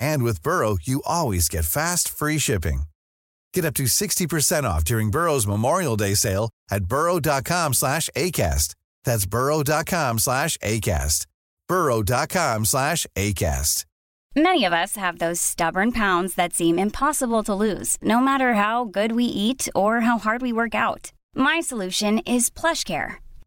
And with Burrow, you always get fast, free shipping. Get up to 60% off during Burrow's Memorial Day sale at burrow.com slash ACAST. That's burrow.com slash ACAST. burrow.com slash ACAST. Many of us have those stubborn pounds that seem impossible to lose, no matter how good we eat or how hard we work out. My solution is PlushCare.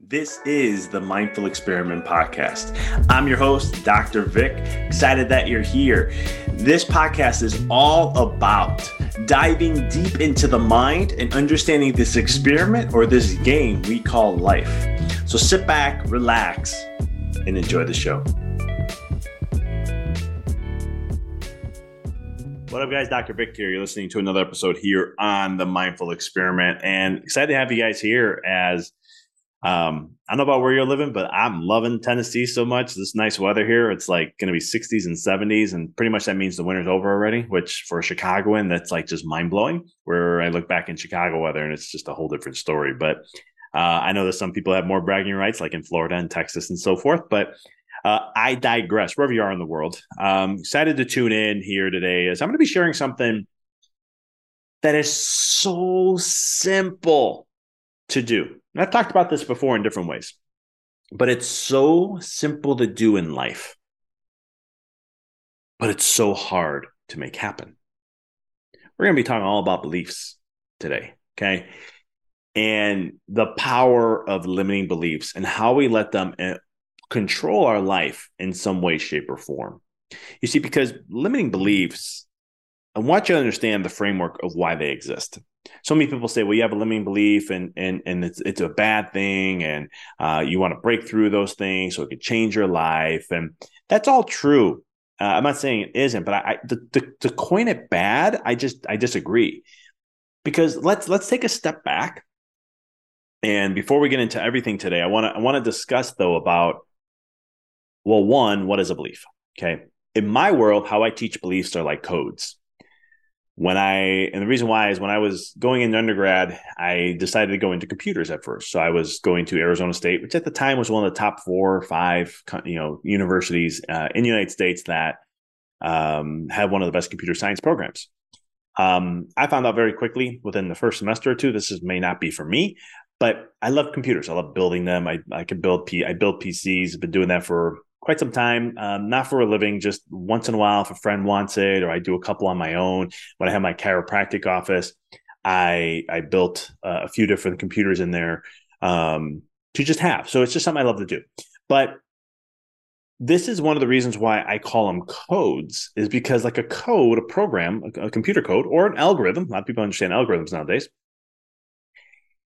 This is the Mindful Experiment Podcast. I'm your host, Dr. Vic. Excited that you're here. This podcast is all about diving deep into the mind and understanding this experiment or this game we call life. So sit back, relax, and enjoy the show. What up, guys? Dr. Vic here. You're listening to another episode here on the Mindful Experiment, and excited to have you guys here. As um, I don't know about where you're living, but I'm loving Tennessee so much. This nice weather here. It's like going to be 60s and 70s, and pretty much that means the winter's over already. Which for a Chicagoan, that's like just mind blowing. Where I look back in Chicago weather, and it's just a whole different story. But uh, I know that some people have more bragging rights, like in Florida and Texas and so forth. But uh, I digress. Wherever you are in the world, um, excited to tune in here today. As I'm going to be sharing something that is so simple to do. And I've talked about this before in different ways, but it's so simple to do in life, but it's so hard to make happen. We're going to be talking all about beliefs today. Okay. And the power of limiting beliefs and how we let them eh, control our life in some way, shape, or form. You see, because limiting beliefs, I want you to understand the framework of why they exist. So many people say, "Well, you have a limiting belief, and and and it's it's a bad thing, and uh, you want to break through those things so it could change your life." And that's all true. Uh, I'm not saying it isn't, but I, I to, to, to coin it bad, I just I disagree because let's let's take a step back. And before we get into everything today, I want to I want to discuss though about well, one, what is a belief? Okay. In my world, how I teach beliefs are like codes. When I, and the reason why is when I was going into undergrad, I decided to go into computers at first. So I was going to Arizona State, which at the time was one of the top four or five, you know, universities uh, in the United States that um, had one of the best computer science programs. Um, I found out very quickly within the first semester or two, this is, may not be for me, but I love computers. I love building them. I, I can build P I build PCs. I've been doing that for quite some time, um, not for a living, just once in a while if a friend wants it, or I do a couple on my own. When I have my chiropractic office, I I built uh, a few different computers in there um, to just have. So it's just something I love to do. But this is one of the reasons why I call them codes, is because like a code, a program, a, a computer code, or an algorithm. A lot of people understand algorithms nowadays.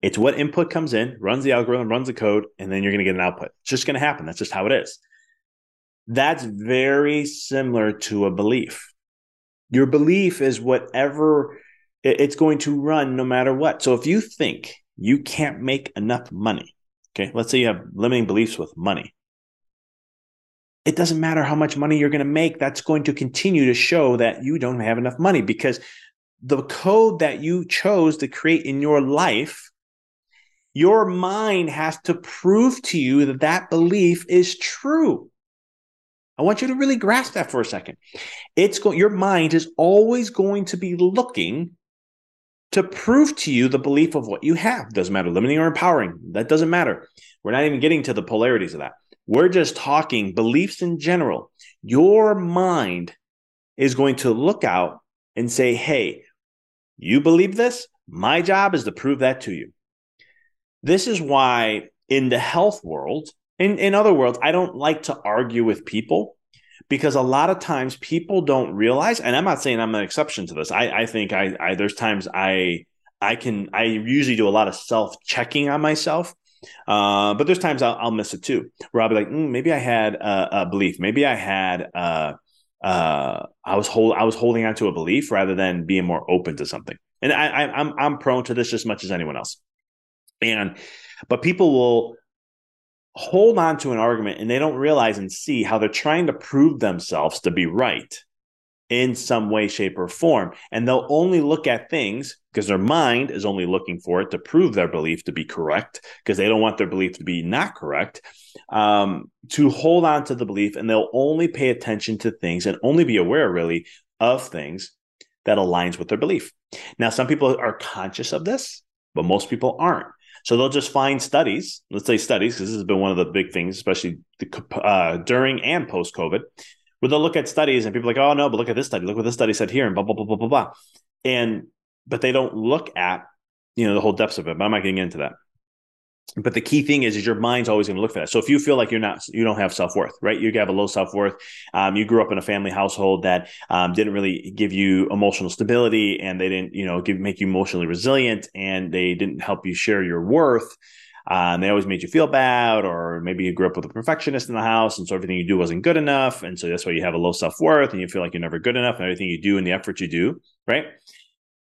It's what input comes in, runs the algorithm, runs the code, and then you're going to get an output. It's just going to happen. That's just how it is. That's very similar to a belief. Your belief is whatever it's going to run no matter what. So if you think you can't make enough money Okay. Let's say you have limiting beliefs with money. It doesn't matter how much money you're going to make. That's going to continue to show that you don't have enough money because the code that you chose to create in your life, your mind has to prove to you that that belief is true. I want you to really grasp that for a second. It's going your mind is always going to be looking to prove to you the belief of what you have. Doesn't matter limiting or empowering. That doesn't matter. We're not even getting to the polarities of that. We're just talking beliefs in general. Your mind is going to look out and say, "Hey, you believe this? My job is to prove that to you." This is why in the health world, in, in other words, I don't like to argue with people because a lot of times people don't realize, and I'm not saying I'm an exception to this. I, I think I, I there's times I I can I usually do a lot of self checking on myself. Uh, but there's times I'll, I'll, miss it too, where I'll be like, mm, maybe I had a, a, belief, maybe I had uh, uh, I was hold I was holding on to a belief rather than being more open to something. And I, I I'm I'm prone to this as much as anyone else. And but people will hold on to an argument and they don't realize and see how they're trying to prove themselves to be right in some way, shape, or form. And they'll only look at things because their mind is only looking for it to prove their belief to be correct because they don't want their belief to be not correct. Um, to hold on to the belief and they'll only pay attention to things and only be aware, really, of things that aligns with their belief. Now, some people are conscious of this, but most people aren't. So they'll just find studies, let's say studies, because this has been one of the big things, especially the, uh, during and post COVID, where they'll look at studies and people are like, oh no, but look at this study, look what this study said here, and blah blah blah blah blah blah, and but they don't look at you know the whole depths of it. But I'm not getting into that but the key thing is is your mind's always going to look for that. So if you feel like you're not you don't have self-worth right? You have a low self-worth. Um, you grew up in a family household that um, didn't really give you emotional stability and they didn't you know give make you emotionally resilient and they didn't help you share your worth. And they always made you feel bad, or maybe you grew up with a perfectionist in the house, and so everything you do wasn't good enough, and so that's why you have a low self worth, and you feel like you're never good enough, and everything you do and the effort you do, right?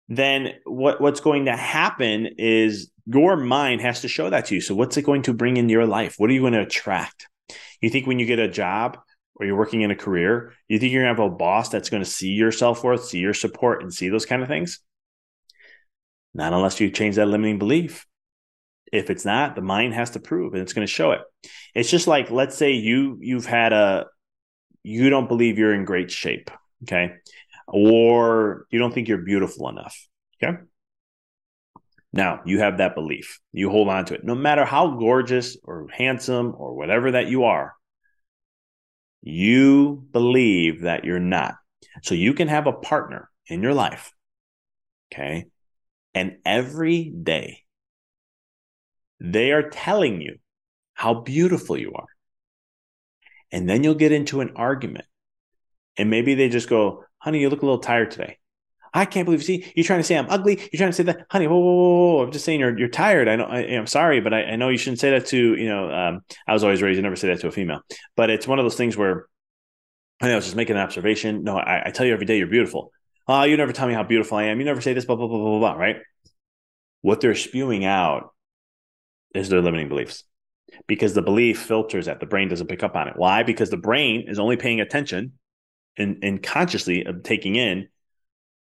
Then what what's going to happen is your mind has to show that to you. So, what's it going to bring in your life? What are you going to attract? You think when you get a job or you're working in a career, you think you're going to have a boss that's going to see your self worth, see your support, and see those kind of things? Not unless you change that limiting belief. If it's not, the mind has to prove and it's going to show it. It's just like let's say you you've had a you don't believe you're in great shape, okay? Or you don't think you're beautiful enough, okay? Now, you have that belief. You hold on to it. No matter how gorgeous or handsome or whatever that you are, you believe that you're not. So you can have a partner in your life. Okay. And every day they are telling you how beautiful you are. And then you'll get into an argument. And maybe they just go, honey, you look a little tired today. I can't believe. You see, you're trying to say I'm ugly. You're trying to say that, honey. Whoa, whoa, whoa, whoa. I'm just saying you're you're tired. I know. I, am sorry, but I, I, know you shouldn't say that to you know. Um, I was always raised to never say that to a female, but it's one of those things where I, I was just making an observation. No, I, I tell you every day you're beautiful. Oh, you never tell me how beautiful I am. You never say this. Blah blah blah blah blah. Right? What they're spewing out is their limiting beliefs because the belief filters that the brain doesn't pick up on it. Why? Because the brain is only paying attention and, and consciously of taking in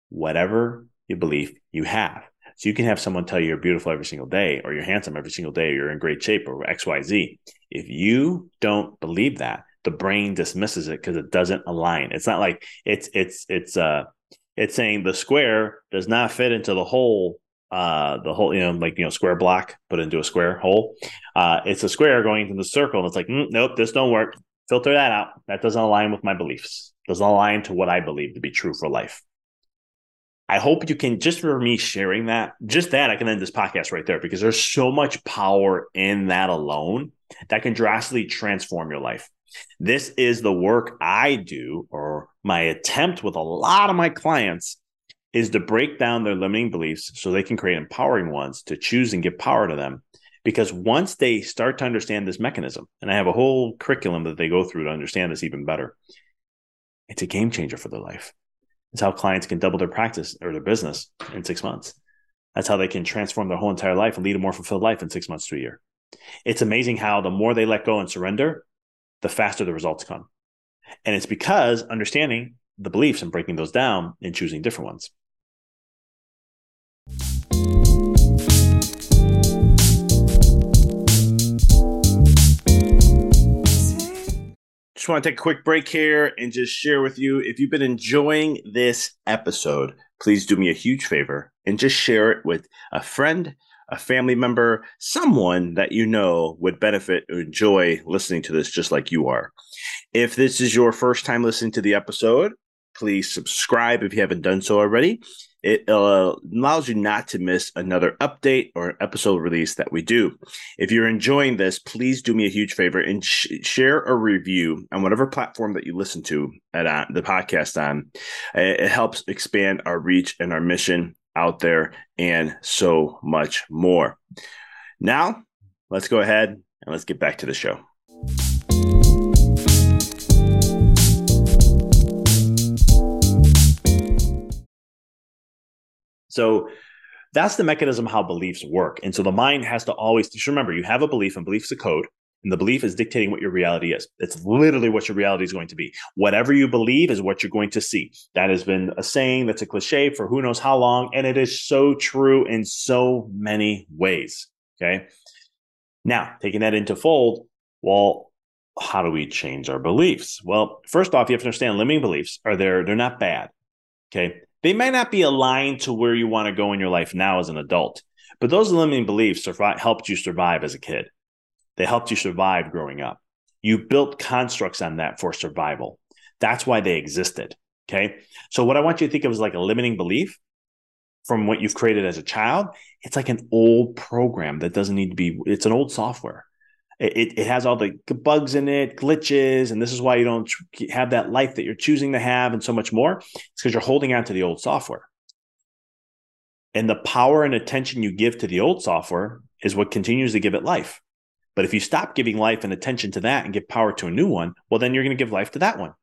whatever you believe you have. So you can have someone tell you you're beautiful every single day, or you're handsome every single day, or you're in great shape, or X, Y, Z. If you don't believe that, the brain dismisses it because it doesn't align. It's not like it's it's it's uh it's saying the square does not fit into the hole uh the whole you know like you know square block put into a square hole uh it's a square going into the circle and it's like mm, nope this don't work filter that out that doesn't align with my beliefs doesn't align to what i believe to be true for life I hope you can just for me sharing that, just that I can end this podcast right there because there's so much power in that alone that can drastically transform your life. This is the work I do, or my attempt with a lot of my clients is to break down their limiting beliefs so they can create empowering ones to choose and give power to them. Because once they start to understand this mechanism, and I have a whole curriculum that they go through to understand this even better, it's a game changer for their life. It's how clients can double their practice or their business in six months. That's how they can transform their whole entire life and lead a more fulfilled life in six months to a year. It's amazing how the more they let go and surrender, the faster the results come. And it's because understanding the beliefs and breaking those down and choosing different ones. Just want to take a quick break here and just share with you if you've been enjoying this episode, please do me a huge favor and just share it with a friend, a family member, someone that you know would benefit or enjoy listening to this just like you are. If this is your first time listening to the episode, please subscribe if you haven't done so already. It uh, allows you not to miss another update or episode release that we do. If you're enjoying this, please do me a huge favor and sh- share a review on whatever platform that you listen to at uh, the podcast on. It, it helps expand our reach and our mission out there and so much more. Now, let's go ahead and let's get back to the show. So that's the mechanism how beliefs work. And so the mind has to always just remember you have a belief, and belief's a code. And the belief is dictating what your reality is. It's literally what your reality is going to be. Whatever you believe is what you're going to see. That has been a saying that's a cliche for who knows how long. And it is so true in so many ways. Okay. Now, taking that into fold, well, how do we change our beliefs? Well, first off, you have to understand limiting beliefs are there, they're not bad. Okay. They might not be aligned to where you want to go in your life now as an adult, but those limiting beliefs survive, helped you survive as a kid. They helped you survive growing up. You built constructs on that for survival. That's why they existed. Okay. So, what I want you to think of is like a limiting belief from what you've created as a child. It's like an old program that doesn't need to be, it's an old software. It, it has all the bugs in it, glitches, and this is why you don't have that life that you're choosing to have and so much more. It's because you're holding on to the old software. And the power and attention you give to the old software is what continues to give it life. But if you stop giving life and attention to that and give power to a new one, well, then you're going to give life to that one.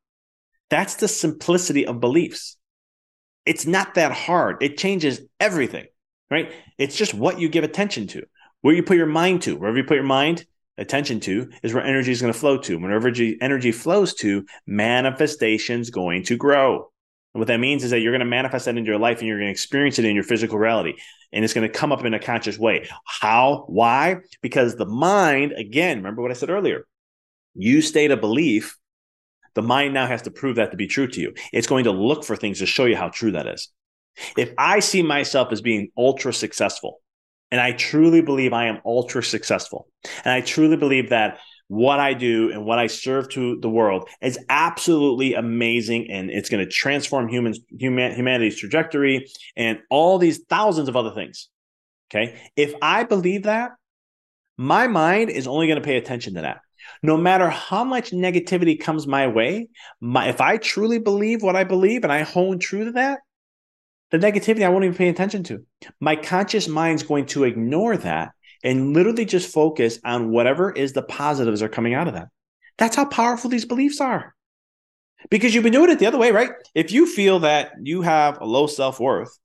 That's the simplicity of beliefs. It's not that hard. It changes everything, right? It's just what you give attention to, where you put your mind to. Wherever you put your mind, attention to is where energy is going to flow to. Whenever energy flows to, manifestation's going to grow. And what that means is that you're going to manifest that into your life and you're going to experience it in your physical reality. And it's going to come up in a conscious way. How? Why? Because the mind, again, remember what I said earlier, you state a belief. The mind now has to prove that to be true to you. It's going to look for things to show you how true that is. If I see myself as being ultra successful, and I truly believe I am ultra successful, and I truly believe that what I do and what I serve to the world is absolutely amazing and it's going to transform humans human, humanity's trajectory and all these thousands of other things. Okay? If I believe that, my mind is only going to pay attention to that. No matter how much negativity comes my way, my, if I truly believe what I believe and I hone true to that, the negativity I won't even pay attention to. My conscious mind's going to ignore that and literally just focus on whatever is the positives are coming out of that. That's how powerful these beliefs are. Because you've been doing it the other way, right? If you feel that you have a low self-worth,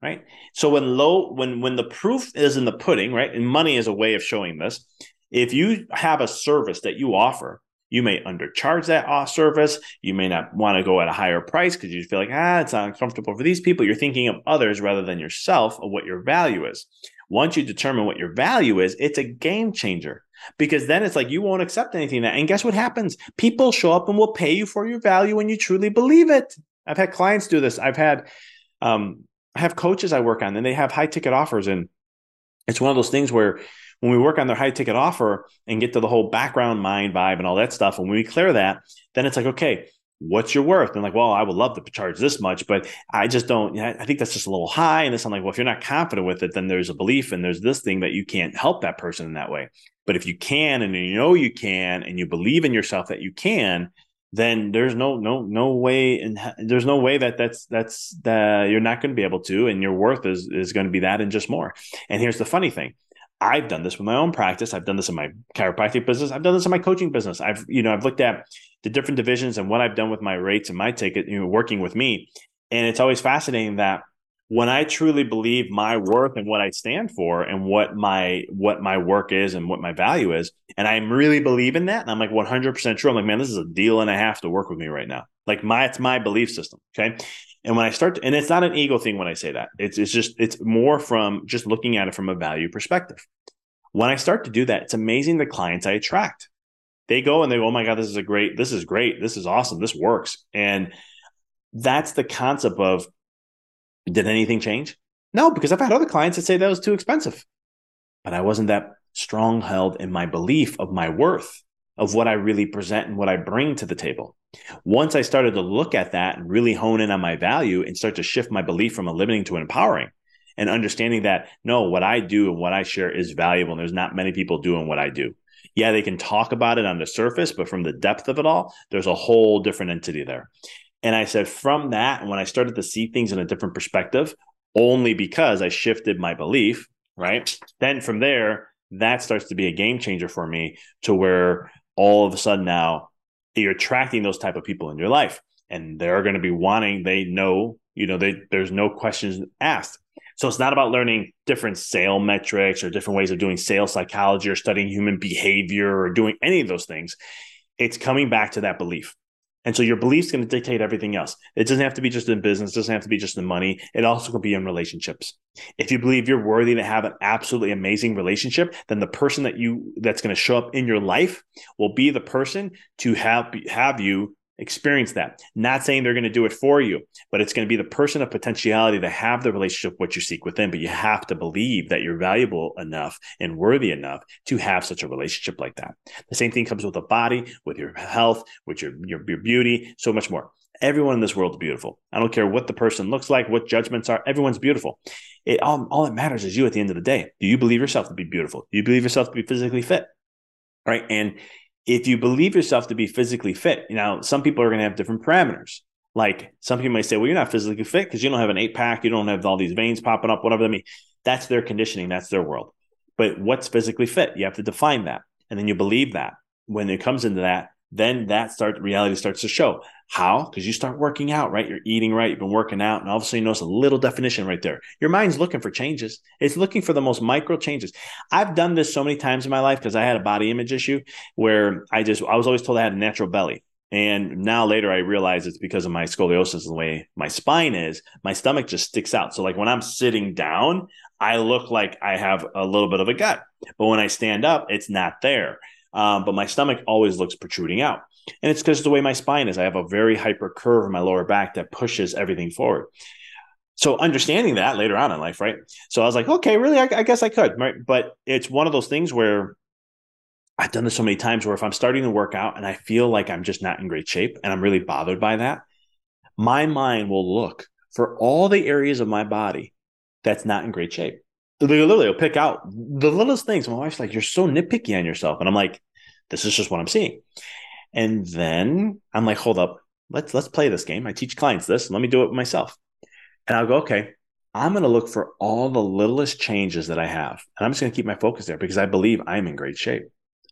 right? So when low when when the proof is in the pudding, right? And money is a way of showing this. If you have a service that you offer, you may undercharge that off service. You may not want to go at a higher price because you feel like, ah, it's not comfortable for these people. You're thinking of others rather than yourself of what your value is. Once you determine what your value is, it's a game changer because then it's like you won't accept anything that. And guess what happens? People show up and will pay you for your value when you truly believe it. I've had clients do this. I've had, um, I have coaches I work on and they have high ticket offers. And it's one of those things where when we work on their high ticket offer and get to the whole background mind vibe and all that stuff, and when we clear that, then it's like, okay, what's your worth? And like, well, I would love to charge this much, but I just don't, I think that's just a little high. And this, I'm like, well, if you're not confident with it, then there's a belief and there's this thing that you can't help that person in that way. But if you can, and you know you can, and you believe in yourself that you can, then there's no no no way and there's no way that that's that's that you're not going to be able to and your worth is is going to be that and just more and here's the funny thing I've done this with my own practice. I've done this in my chiropractic business. I've done this in my coaching business. I've, you know, I've looked at the different divisions and what I've done with my rates and my ticket, you know, working with me. And it's always fascinating that when I truly believe my worth and what I stand for and what my what my work is and what my value is, and I'm really believing that, and I'm like 100% true. I'm like, man, this is a deal and a half to work with me right now. Like my it's my belief system. Okay. And when I start to, and it's not an ego thing when I say that. It's it's just it's more from just looking at it from a value perspective. When I start to do that, it's amazing the clients I attract. They go and they go, "Oh my god, this is a great, this is great, this is awesome, this works." And that's the concept of did anything change? No, because I've had other clients that say that was too expensive. But I wasn't that strong held in my belief of my worth, of what I really present and what I bring to the table. Once I started to look at that and really hone in on my value and start to shift my belief from a limiting to an empowering and understanding that no, what I do and what I share is valuable. And there's not many people doing what I do. Yeah, they can talk about it on the surface, but from the depth of it all, there's a whole different entity there. And I said, from that, when I started to see things in a different perspective, only because I shifted my belief, right? Then from there, that starts to be a game changer for me to where all of a sudden now you're attracting those type of people in your life. And they're going to be wanting they know you know they there's no questions asked. So it's not about learning different sale metrics or different ways of doing sales psychology or studying human behavior or doing any of those things. It's coming back to that belief and so your belief's going to dictate everything else. It doesn't have to be just in business, it doesn't have to be just in money. It also can be in relationships. If you believe you're worthy to have an absolutely amazing relationship, then the person that you that's going to show up in your life will be the person to have have you experience that. Not saying they're going to do it for you, but it's going to be the person of potentiality to have the relationship what you seek within. But you have to believe that you're valuable enough and worthy enough to have such a relationship like that. The same thing comes with the body, with your health, with your, your, your beauty, so much more. Everyone in this world is beautiful. I don't care what the person looks like, what judgments are. Everyone's beautiful. It all, all that matters is you at the end of the day. Do you believe yourself to be beautiful? Do you believe yourself to be physically fit? Right. And if you believe yourself to be physically fit, you know, some people are going to have different parameters. Like some people may say, well, you're not physically fit because you don't have an eight pack, you don't have all these veins popping up, whatever that means. That's their conditioning, that's their world. But what's physically fit? You have to define that. And then you believe that. When it comes into that, then that start reality starts to show. How? Because you start working out, right? You're eating right, you've been working out, and all of a sudden you notice a little definition right there. Your mind's looking for changes. It's looking for the most micro changes. I've done this so many times in my life because I had a body image issue where I just I was always told I had a natural belly. And now later I realize it's because of my scoliosis, and the way my spine is, my stomach just sticks out. So like when I'm sitting down, I look like I have a little bit of a gut. But when I stand up, it's not there. Um, but my stomach always looks protruding out. And it's because the way my spine is. I have a very hyper curve in my lower back that pushes everything forward. So understanding that later on in life, right? So I was like, okay, really, I, I guess I could, right? But it's one of those things where I've done this so many times where if I'm starting to work out and I feel like I'm just not in great shape and I'm really bothered by that, my mind will look for all the areas of my body that's not in great shape. They literally will pick out the littlest things. My wife's like, "You're so nitpicky on yourself," and I'm like, "This is just what I'm seeing." And then I'm like, hold up, let's let's play this game. I teach clients this. Let me do it myself. And I'll go, okay, I'm going to look for all the littlest changes that I have. And I'm just going to keep my focus there because I believe I'm in great shape.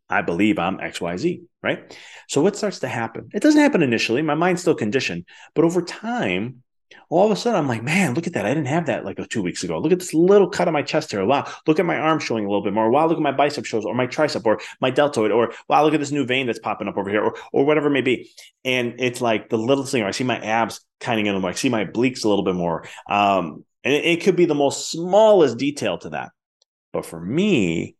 I believe I'm XYZ, right? So what starts to happen? It doesn't happen initially. My mind's still conditioned, but over time, all of a sudden I'm like, man, look at that. I didn't have that like two weeks ago. Look at this little cut on my chest here. Wow. Look at my arm showing a little bit more. Wow. Look at my bicep shows or my tricep or my deltoid or wow, look at this new vein that's popping up over here or, or whatever it may be. And it's like the little thing, or I see my abs kind of in more. I see my obliques a little bit more. Um, and it, it could be the most smallest detail to that. But for me,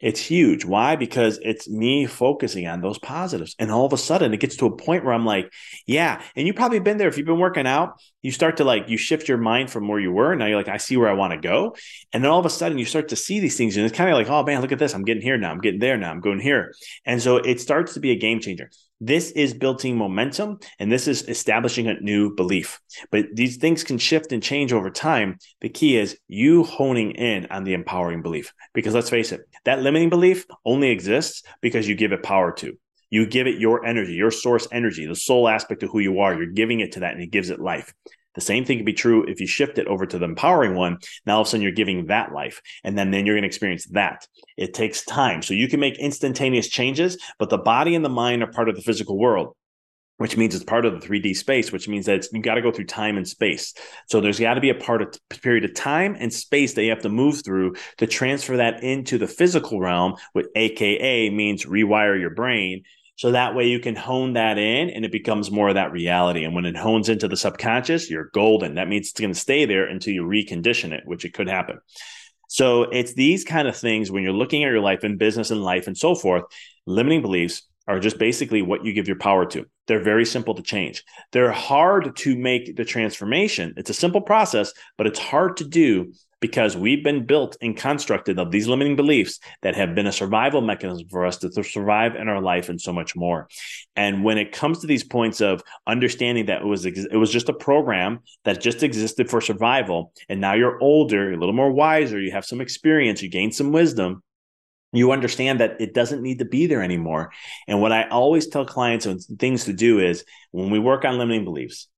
it's huge. Why? Because it's me focusing on those positives. And all of a sudden it gets to a point where I'm like, yeah. And you've probably been there. If you've been working out, you start to like, you shift your mind from where you were. Now you're like, I see where I want to go. And then all of a sudden you start to see these things. And it's kind of like, oh man, look at this. I'm getting here now. I'm getting there now. I'm going here. And so it starts to be a game changer. This is building momentum and this is establishing a new belief. But these things can shift and change over time. The key is you honing in on the empowering belief. Because let's face it, that limiting belief only exists because you give it power to. You give it your energy, your source energy, the soul aspect of who you are. You're giving it to that and it gives it life. The same thing can be true if you shift it over to the empowering one. Now all of a sudden you're giving that life, and then then you're going to experience that. It takes time, so you can make instantaneous changes, but the body and the mind are part of the physical world. which means it's part of the 3D space, which means that you got to go through time and space. So there's got to be a part of period of time and space that you have to move through to transfer that into the physical realm, which AKA means rewire your brain. So that way you can hone that in and it becomes more of that reality. And when it hones into the subconscious, you're golden. That means it's going to stay there until you recondition it, which it could happen. So it's these kind of things when you're looking at your life and business and life and so forth, limiting beliefs are just basically what you give your power to. They're very simple to change. They're hard to make the transformation. It's a simple process, but it's hard to do because we've been built and constructed of these limiting beliefs that have been a survival mechanism for us to survive in our life and so much more. And when it comes to these points of understanding that it was it was just a program that just existed for survival, and now you're older, you're a little more wiser, you have some experience, you gain some wisdom, you understand that it doesn't need to be there anymore. And what I always tell clients and things to do is when we work on limiting beliefs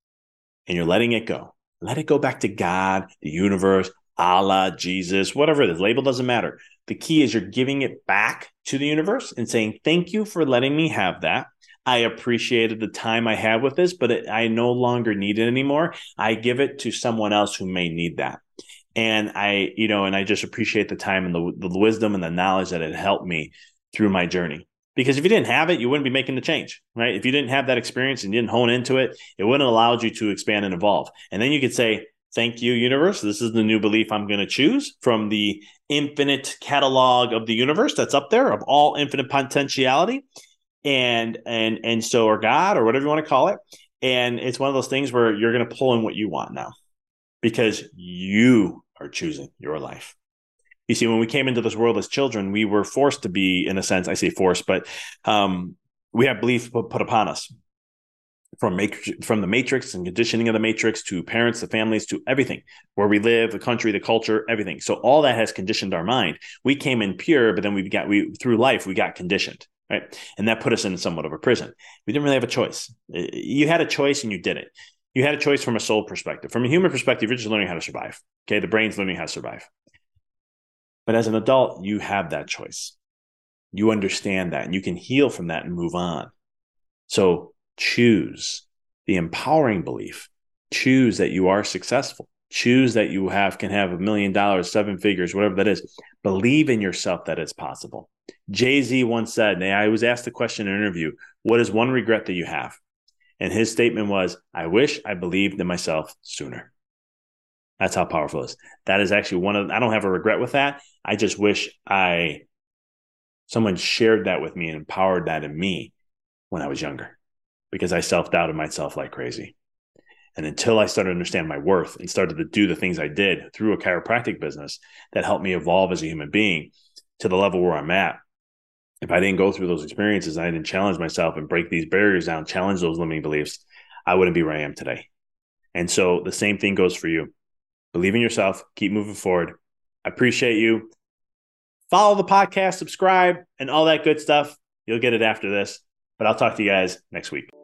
and you're letting it go, let it go back to God, the universe, Allah, Jesus, whatever it is. Label doesn't matter. The key is you're giving it back to the universe and saying, Thank you for letting me have that. I appreciated the time I had with this, but it, I no longer need it anymore. I give it to someone else who may need that and I, you know, and I just appreciate the time and the, the wisdom and the knowledge that it helped me through my journey. Because if you didn't have it, you wouldn't be making the change, right? If you didn't have that experience and didn't hone into it, it wouldn't have allowed you to expand and evolve. And then you could say, Thank you, universe. This is the new belief I'm going to choose from the infinite catalog of the universe that's up there of all infinite potentiality. And and and so or God or whatever you want to call it. And it's one of those things where you're going to pull in what you want now because you are choosing your life. You see, when we came into this world as children, we were forced to be, in a sense, I say forced, but um, we have belief put, put upon us from matrix, from the matrix and conditioning of the matrix to parents, the families, to everything where we live, the country, the culture, everything. So all that has conditioned our mind. We came in pure, but then we got we through life we got conditioned, right? And that put us in somewhat of a prison. We didn't really have a choice. Uh, you had a choice and you did it you had a choice from a soul perspective. From a human perspective, you're just learning how to survive. Okay. The brain's learning how to survive. But as an adult, you have that choice. You understand that and you can heal from that and move on. So choose the empowering belief. Choose that you are successful. Choose that you have can have a million dollars, seven figures, whatever that is. Believe in yourself that it's possible. Jay Z once said, and I was asked the question in an interview, what is one regret that you have? And his statement was, I wish I believed in myself sooner. That's how powerful it is. That is actually one of, I don't have a regret with that. I just wish I, someone shared that with me and empowered that in me when I was younger because I self doubted myself like crazy. And until I started to understand my worth and started to do the things I did through a chiropractic business that helped me evolve as a human being to the level where I'm at, if I didn't go through those experiences, I didn't challenge myself and break these barriers down, challenge those limiting beliefs, I wouldn't be where I am today. And so the same thing goes for you. Believe in yourself, keep moving forward. I appreciate you. Follow the podcast, subscribe, and all that good stuff. You'll get it after this. But I'll talk to you guys next week.